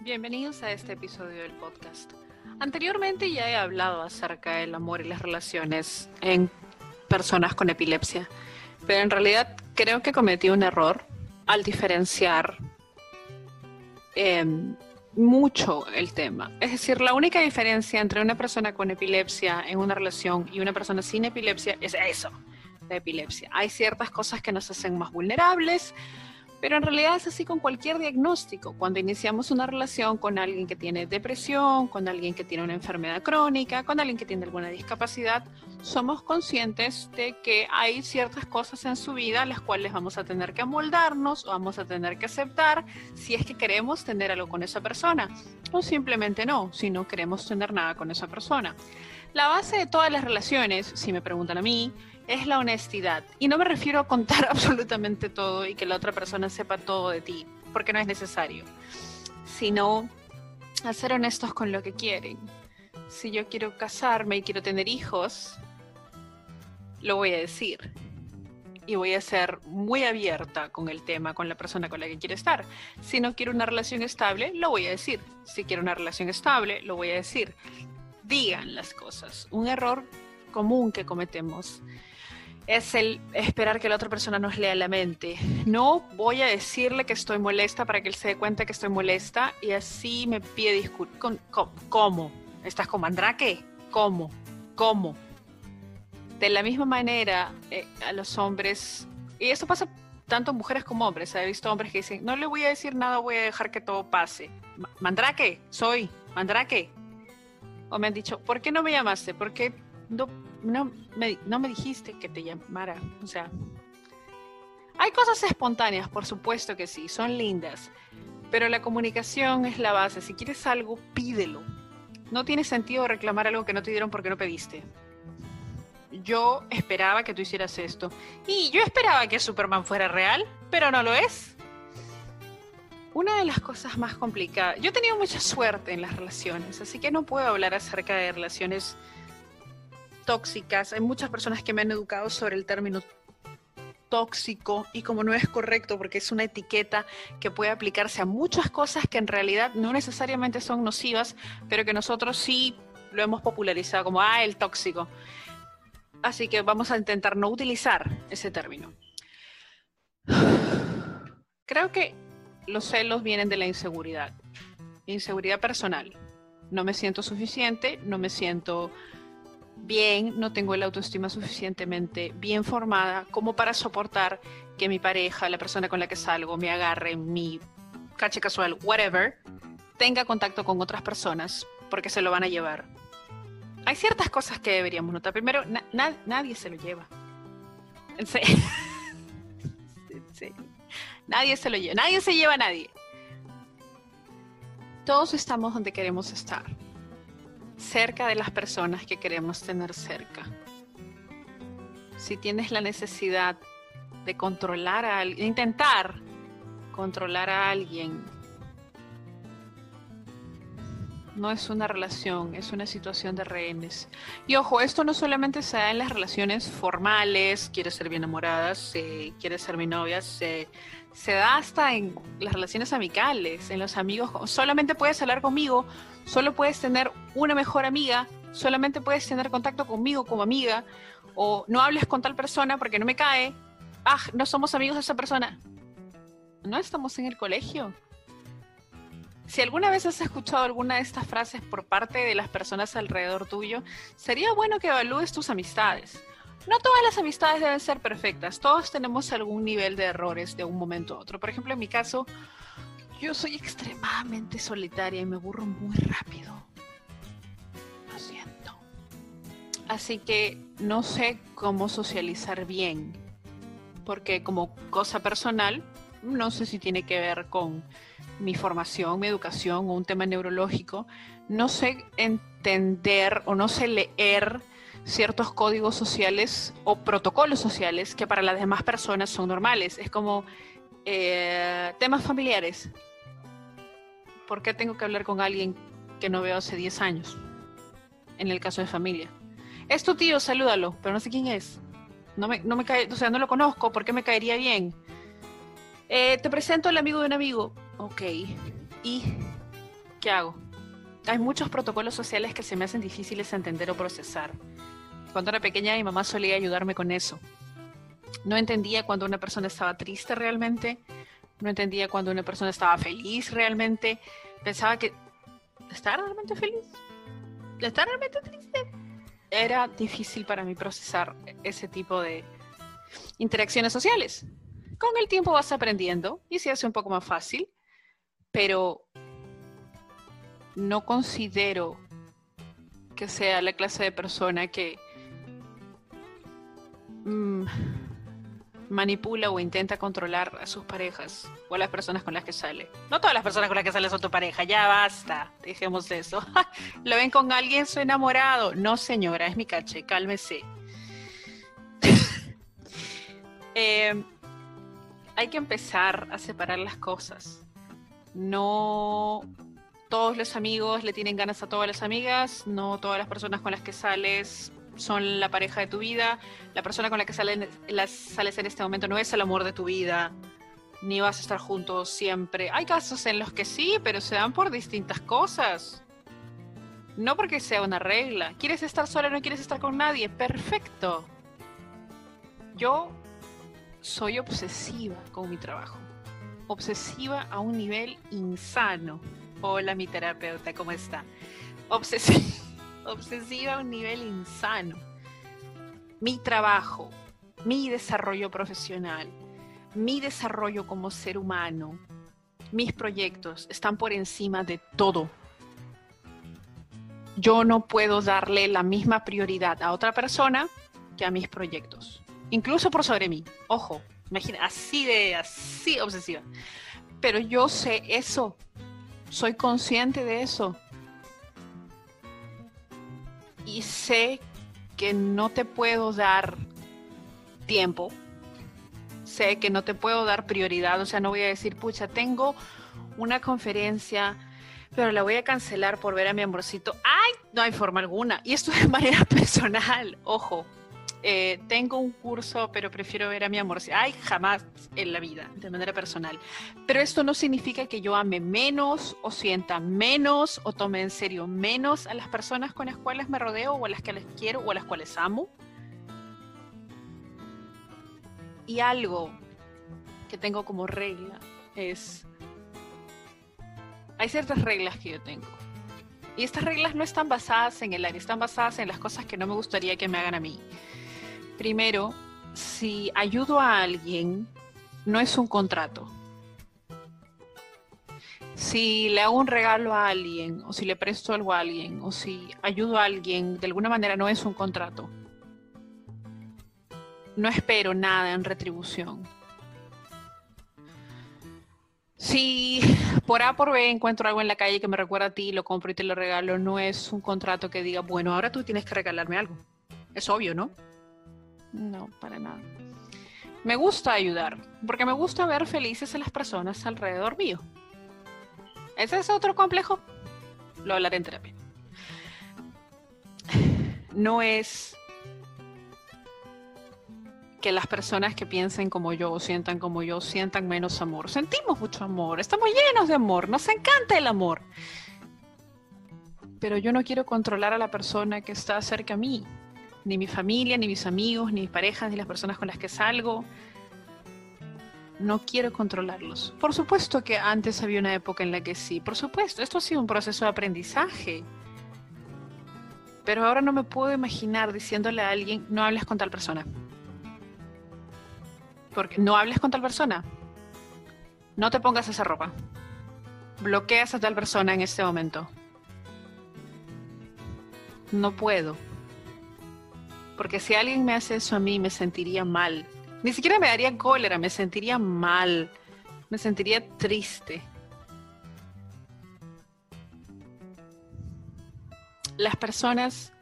Bienvenidos a este episodio del podcast. Anteriormente ya he hablado acerca del amor y las relaciones en personas con epilepsia, pero en realidad creo que cometí un error al diferenciar em, mucho el tema. Es decir, la única diferencia entre una persona con epilepsia en una relación y una persona sin epilepsia es eso, la epilepsia. Hay ciertas cosas que nos hacen más vulnerables, pero en realidad es así con cualquier diagnóstico. Cuando iniciamos una relación con alguien que tiene depresión, con alguien que tiene una enfermedad crónica, con alguien que tiene alguna discapacidad, somos conscientes de que hay ciertas cosas en su vida las cuales vamos a tener que amoldarnos o vamos a tener que aceptar si es que queremos tener algo con esa persona o simplemente no, si no queremos tener nada con esa persona. La base de todas las relaciones, si me preguntan a mí, es la honestidad. Y no me refiero a contar absolutamente todo y que la otra persona sepa todo de ti, porque no es necesario, sino a ser honestos con lo que quieren. Si yo quiero casarme y quiero tener hijos, lo voy a decir. Y voy a ser muy abierta con el tema, con la persona con la que quiero estar. Si no quiero una relación estable, lo voy a decir. Si quiero una relación estable, lo voy a decir. Digan las cosas. Un error común que cometemos es el esperar que la otra persona nos lea la mente. No voy a decirle que estoy molesta para que él se dé cuenta que estoy molesta y así me pide disculpas. ¿Cómo? ¿Estás con Mandrake? ¿Cómo? ¿Cómo? De la misma manera, eh, a los hombres, y esto pasa tanto mujeres como hombres, he visto hombres que dicen, no le voy a decir nada, voy a dejar que todo pase. Mandrake, soy, Mandrake. O me han dicho, ¿por qué no me llamaste? ¿Por qué no no me, no me dijiste que te llamara. O sea, hay cosas espontáneas, por supuesto que sí, son lindas, pero la comunicación es la base. Si quieres algo, pídelo. No tiene sentido reclamar algo que no te dieron porque no pediste. Yo esperaba que tú hicieras esto. Y yo esperaba que Superman fuera real, pero no lo es. Una de las cosas más complicadas, yo he tenido mucha suerte en las relaciones, así que no puedo hablar acerca de relaciones tóxicas. Hay muchas personas que me han educado sobre el término tóxico y como no es correcto porque es una etiqueta que puede aplicarse a muchas cosas que en realidad no necesariamente son nocivas, pero que nosotros sí lo hemos popularizado como, ah, el tóxico. Así que vamos a intentar no utilizar ese término. Creo que los celos vienen de la inseguridad, inseguridad personal. No me siento suficiente, no me siento bien, no tengo la autoestima suficientemente bien formada como para soportar que mi pareja, la persona con la que salgo, me agarre, mi cache casual, whatever, tenga contacto con otras personas porque se lo van a llevar. Hay ciertas cosas que deberíamos notar. Primero, nadie se lo lleva. En serio. Nadie se lo lleva. Nadie se lleva a nadie. Todos estamos donde queremos estar cerca de las personas que queremos tener cerca. Si tienes la necesidad de controlar a alguien, intentar controlar a alguien, no es una relación, es una situación de rehenes. Y ojo, esto no solamente se da en las relaciones formales, quieres ser bien enamorada, se, quieres ser mi novia, se, se da hasta en las relaciones amicales, en los amigos. Solamente puedes hablar conmigo, solo puedes tener una mejor amiga, solamente puedes tener contacto conmigo como amiga, o no hables con tal persona porque no me cae. Ah, no somos amigos de esa persona. No estamos en el colegio si alguna vez has escuchado alguna de estas frases por parte de las personas alrededor tuyo, sería bueno que evalúes tus amistades. No todas las amistades deben ser perfectas, todos tenemos algún nivel de errores de un momento a otro. Por ejemplo, en mi caso, yo soy extremadamente solitaria y me aburro muy rápido. Lo siento. Así que no sé cómo socializar bien, porque como cosa personal, no sé si tiene que ver con mi formación, mi educación o un tema neurológico, no sé entender o no sé leer ciertos códigos sociales o protocolos sociales que para las demás personas son normales. Es como eh, temas familiares. ¿Por qué tengo que hablar con alguien que no veo hace 10 años? En el caso de familia. Es tu tío, salúdalo, pero no sé quién es. No me, no me cae, o sea, no lo conozco, ¿por qué me caería bien? Eh, te presento al amigo de un amigo. Ok. Y ¿qué hago? Hay muchos protocolos sociales que se me hacen difíciles de entender o procesar. Cuando era pequeña mi mamá solía ayudarme con eso. No entendía cuando una persona estaba triste realmente, no entendía cuando una persona estaba feliz realmente. Pensaba que estaba realmente feliz, estaba realmente triste. Era difícil para mí procesar ese tipo de interacciones sociales. Con el tiempo vas aprendiendo y se hace un poco más fácil, pero no considero que sea la clase de persona que mm, manipula o intenta controlar a sus parejas o a las personas con las que sale. No todas las personas con las que sale son tu pareja, ya basta, dejemos eso. ¿Lo ven con alguien su enamorado? No, señora, es mi caché, cálmese. Eh, hay que empezar a separar las cosas. No todos los amigos le tienen ganas a todas las amigas, no todas las personas con las que sales son la pareja de tu vida, la persona con la que sales, sales en este momento no es el amor de tu vida, ni vas a estar juntos siempre. Hay casos en los que sí, pero se dan por distintas cosas. No porque sea una regla. ¿Quieres estar sola, no quieres estar con nadie? Perfecto. Yo soy obsesiva con mi trabajo. Obsesiva a un nivel insano. Hola, mi terapeuta, ¿cómo está? Obsesiva obsesiva a un nivel insano. Mi trabajo, mi desarrollo profesional, mi desarrollo como ser humano, mis proyectos están por encima de todo. Yo no puedo darle la misma prioridad a otra persona que a mis proyectos, incluso por sobre mí. Ojo, imagina, así de, así obsesiva. Pero yo sé eso, soy consciente de eso y sé que no te puedo dar tiempo, sé que no te puedo dar prioridad, o sea, no voy a decir, pucha, tengo una conferencia, pero la voy a cancelar por ver a mi amorcito. ¡Ay! No hay forma alguna. Y esto de manera personal, ojo, eh, tengo un curso, pero prefiero ver a mi amor. Ay, jamás en la vida, de manera personal. Pero esto no significa que yo ame menos o sienta menos o tome en serio menos a las personas con las cuales me rodeo o a las que les quiero o a las cuales amo. Y algo que tengo como regla es, hay ciertas reglas que yo tengo. Y estas reglas no están basadas en el área, están basadas en las cosas que no me gustaría que me hagan a mí. Primero, si ayudo a alguien, no es un contrato. Si le hago un regalo a alguien, o si le presto algo a alguien, o si ayudo a alguien, de alguna manera no es un contrato. No espero nada en retribución. Si por A por B encuentro algo en la calle que me recuerda a ti, lo compro y te lo regalo, no es un contrato que diga, bueno, ahora tú tienes que regalarme algo. Es obvio, ¿no? No, para nada. Me gusta ayudar, porque me gusta ver felices a las personas alrededor mío. ¿Ese es otro complejo? Lo hablaré en terapia. No es que las personas que piensen como yo o sientan como yo sientan menos amor. Sentimos mucho amor, estamos llenos de amor, nos encanta el amor. Pero yo no quiero controlar a la persona que está cerca a mí ni mi familia, ni mis amigos, ni mis parejas, ni las personas con las que salgo. No quiero controlarlos. Por supuesto que antes había una época en la que sí, por supuesto, esto ha sido un proceso de aprendizaje. Pero ahora no me puedo imaginar diciéndole a alguien, no hables con tal persona. Porque no hables con tal persona. No te pongas esa ropa. Bloqueas a tal persona en este momento. No puedo porque si alguien me hace eso a mí, me sentiría mal. Ni siquiera me daría cólera, me sentiría mal. Me sentiría triste. Las personas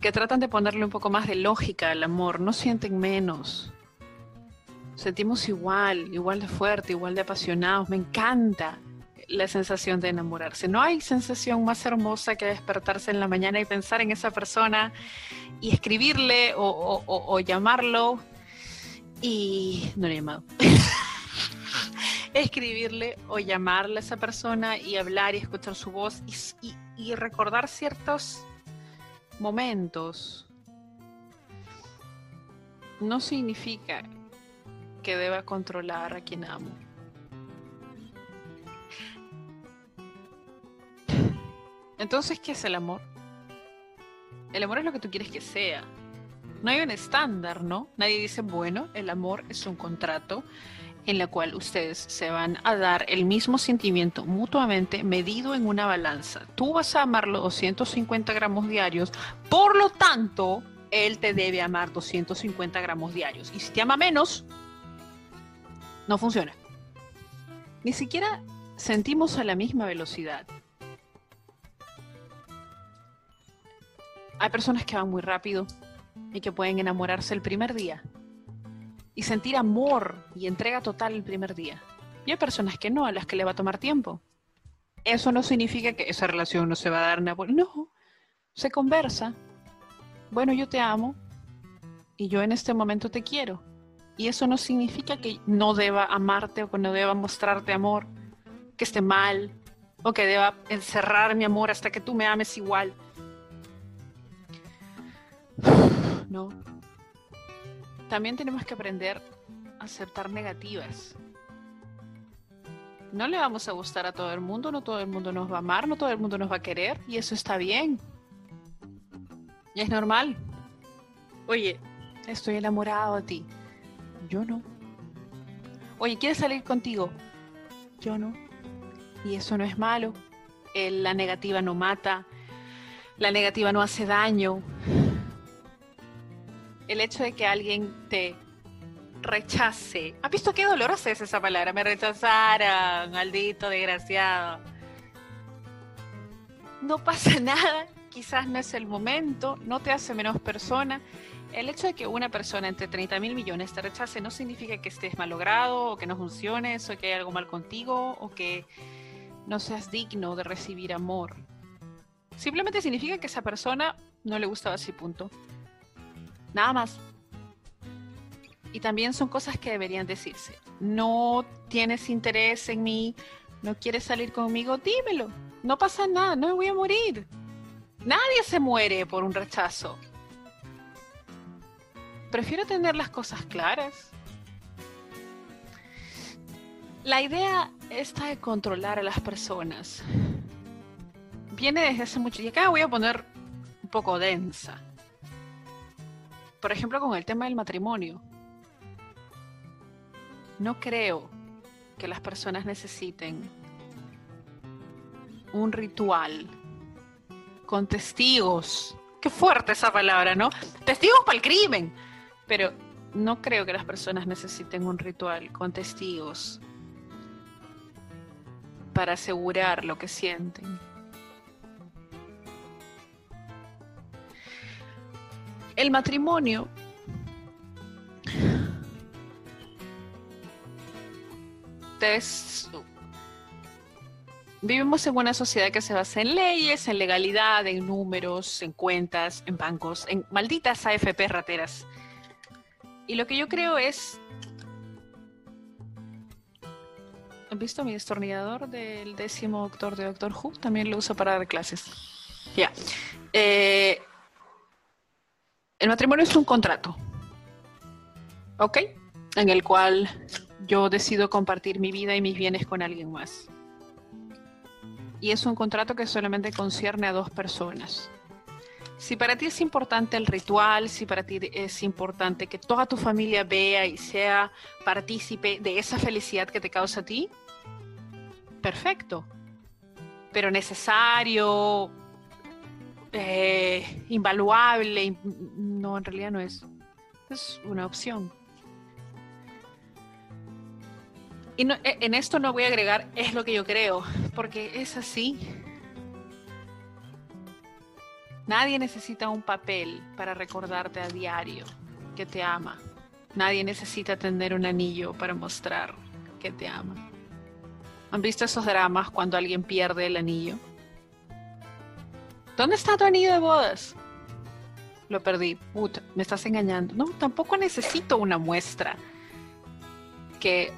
que tratan de ponerle un poco más de lógica al amor no sienten menos. Sentimos igual, igual de fuerte, igual de apasionados. Me encanta la sensación de enamorarse. No hay sensación más hermosa que despertarse en la mañana y pensar en esa persona y escribirle o, llamarlo y no lo he llamado. escribirle o llamarle a esa persona y hablar y escuchar su voz y, recordar ciertos momentos. No significa que deba controlar a quien amo. Entonces, ¿qué es el amor? El amor es lo que tú quieres que sea. No hay un estándar, ¿no? Nadie dice, bueno, el amor es un contrato en la cual ustedes se van a dar el mismo sentimiento mutuamente medido en una balanza. Tú vas a amarlo 250 gramos diarios, por lo tanto, él te debe amar 250 gramos diarios. Y si te ama menos, no funciona. Ni siquiera sentimos a la misma velocidad. Hay personas que van muy rápido y que pueden enamorarse el primer día y sentir amor y entrega total el primer día. Y hay personas que no, a las que le va a tomar tiempo. Eso no significa que esa relación no se va a dar nada. No, se conversa. Bueno, yo te amo y yo en este momento te quiero. Y eso no significa que no deba amarte o que no deba mostrarte amor, que esté mal o que deba encerrar mi amor hasta que tú me ames igual. No, también tenemos que aprender a aceptar negativas. No le vamos a gustar a todo el mundo, no todo el mundo nos va a amar, no todo el mundo nos va a querer y eso está bien. Y es normal. Oye, estoy enamorado de ti. Yo no. Oye, ¿quieres salir contigo? Yo no. Y eso no es malo. la negativa no mata. La negativa no hace daño el hecho de que alguien te rechace. ¿Has visto qué dolorosa es esa palabra? Me rechazaron, maldito desgraciado. No pasa nada, quizás no es el momento, no te hace menos persona. El hecho de que una persona entre 30 mil millones te rechace no significa que estés malogrado o que no funciones o que hay algo mal contigo o que no seas digno de recibir amor. Simplemente significa que esa persona no le gustaba así, punto. Nada más. Y también son cosas que deberían decirse. No tienes interés en mí, no quieres salir conmigo, dímelo. No pasa nada, no me voy a morir. Nadie se muere por un rechazo. Prefiero tener las cosas claras. La idea esta de controlar a las personas viene desde hace mucho. Y acá voy a poner un poco densa por ejemplo, con el tema del matrimonio. No creo que las personas necesiten un ritual con testigos. Qué fuerte esa palabra, ¿no? Testigos para el crimen. Pero no creo que las personas necesiten un ritual con testigos para asegurar lo que sienten. El matrimonio vivimos en una sociedad que se basa en leyes, en legalidad, en números, en cuentas, en bancos, en malditas AFP rateras. Y lo que yo creo es... ¿Han visto mi destornillador del décimo doctor de Doctor Who? También lo uso para dar clases. Ya. Eh, el matrimonio es un contrato, ¿ok? En el cual yo decido compartir mi vida y mis bienes con alguien más. Y es un contrato que solamente concierne a dos personas. Si para ti es importante el ritual, si para ti es importante que toda tu familia vea y sea partícipe de esa felicidad que te causa a ti, perfecto. Pero necesario, eh, invaluable. No, en realidad no es. Es una opción. Y e, en esto no voy a agregar es lo que yo creo, porque es así. Nadie necesita un papel para recordarte a diario que te ama. Nadie necesita tener un anillo para mostrar que te ama. ¿Han visto esos dramas cuando alguien pierde el anillo? ¿Dónde está tu anillo de bodas? Lo perdí. me estás engañando. No, tampoco necesito una muestra que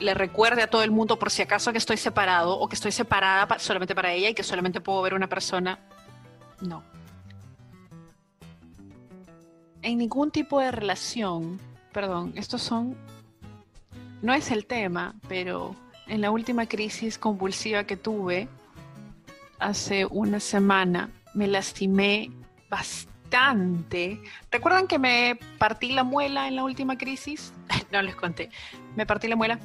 le recuerde a todo el mundo por si acaso que estoy separado o que estoy separada solamente para ella y que solamente puedo ver una persona. No. En ningún tipo de relación, perdón, estos son, no es el tema, pero en la última crisis convulsiva que tuve hace una semana, me lastimé bastante. ¿Recuerdan que me partí la muela en la última crisis? No les conté. Me partí la muela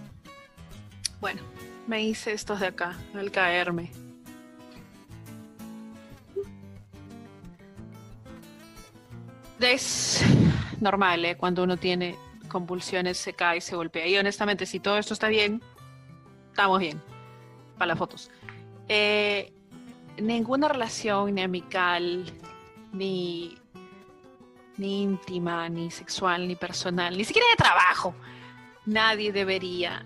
bueno, me hice estos de acá al caerme. Es normal, ¿eh? Cuando uno tiene convulsiones, se cae, y se golpea. Y honestamente, si todo esto está bien, estamos bien. Para las fotos. Eh, ninguna relación, ni amical, ni, ni íntima, ni sexual, ni personal, ni siquiera de trabajo, nadie debería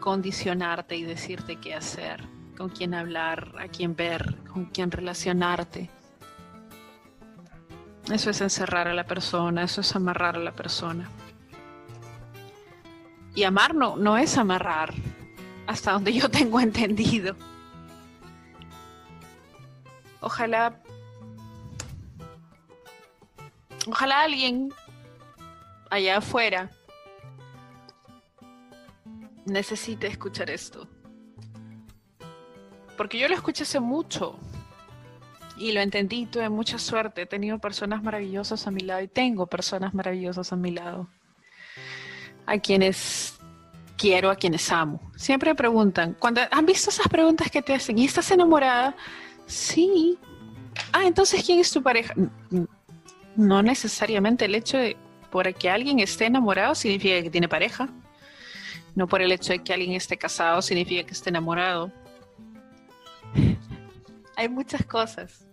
condicionarte y decirte qué hacer, con quién hablar, a quién ver, con quién relacionarte. Eso es encerrar a la persona, eso es amarrar a la persona. Y amar no, no es amarrar, hasta donde yo tengo entendido. Ojalá, ojalá alguien allá afuera necesite escuchar esto. Porque yo lo escuché hace mucho y lo entendí, tuve mucha suerte, he tenido personas maravillosas a mi lado y tengo personas maravillosas a mi lado, a quienes quiero, a quienes amo. Siempre me preguntan, cuando han visto esas preguntas que te hacen, ¿y estás enamorada? Sí. Ah, entonces, ¿quién es tu pareja? No necesariamente el hecho de por que alguien esté enamorado significa que tiene pareja. No por el hecho de que alguien esté casado significa que esté enamorado. Hay muchas cosas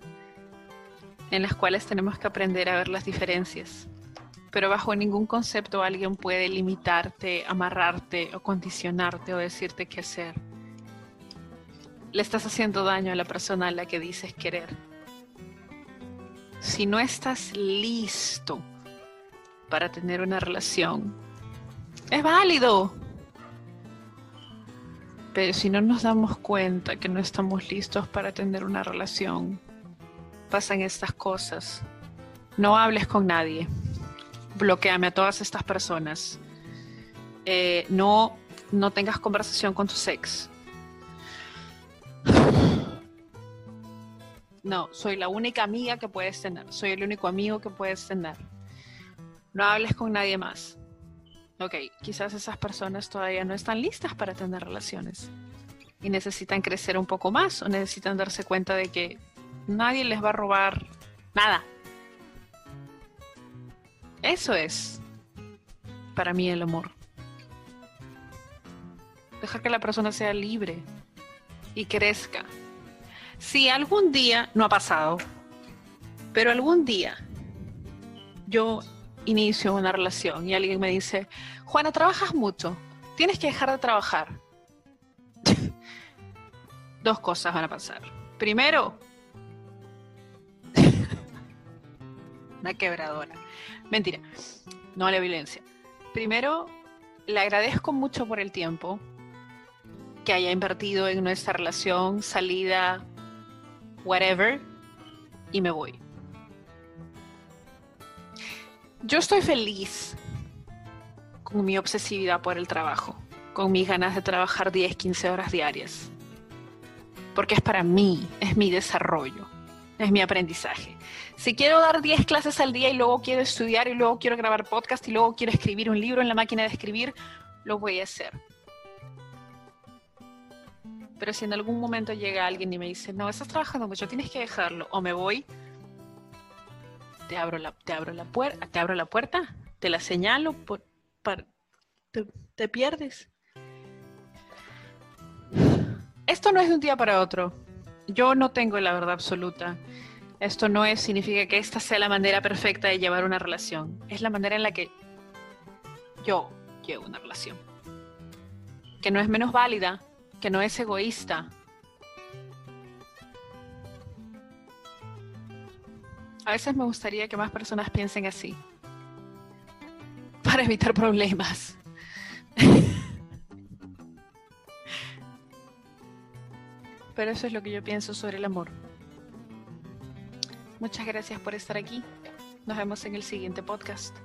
en las cuales tenemos que aprender a ver las diferencias. Pero bajo ningún concepto alguien puede limitarte, amarrarte o condicionarte o decirte qué hacer. Le estás haciendo daño a la persona a la que dices querer. Si no estás listo para tener una relación, es válido. Pero si no nos damos cuenta que no estamos listos para tener una relación, pasan estas cosas. No hables con nadie. Bloqueame a todas estas personas. Eh, no, no tengas conversación con tu ex. No, soy la única amiga que puedes tener. Soy el único amigo que puedes tener. No hables con nadie más ok, quizás esas personas todavía no están listas para tener relaciones y necesitan crecer un poco más o necesitan darse cuenta de que nadie les va a robar nada. Eso es para mí el amor. Dejar que la persona sea libre y crezca. Si algún día, no ha pasado, pero algún día yo inicio una relación y alguien me dice, Juana, trabajas mucho, tienes que dejar de trabajar. Dos cosas van a pasar. Primero, una quebradora. Mentira, no a la violencia. Primero, le agradezco mucho por el tiempo que haya invertido en nuestra relación, salida, whatever, y me voy. Yo estoy feliz con mi obsesividad por el trabajo, con mis ganas de trabajar 10, 15 horas diarias. Porque es para mí, es mi desarrollo, es mi aprendizaje. Si quiero dar 10 clases al día y luego quiero estudiar y luego quiero grabar podcast y luego quiero escribir un libro en la máquina de escribir, lo voy a hacer. Pero si en algún momento llega alguien y me dice, no, estás trabajando mucho, tienes que dejarlo, o me voy, te abro la, te abro la puerta, te abro la puerta, te la señalo, por, te, pierdes. Esto no es de un día para otro. Yo no tengo la verdad absoluta. Esto no es, significa que esta sea la manera perfecta de llevar una relación. Es la manera en la que yo llevo una relación. Que no es menos válida, que no es egoísta. A veces me gustaría que más personas piensen así, para evitar problemas. Pero eso es lo que yo pienso sobre el amor. Muchas gracias por estar aquí. Nos vemos en el siguiente podcast.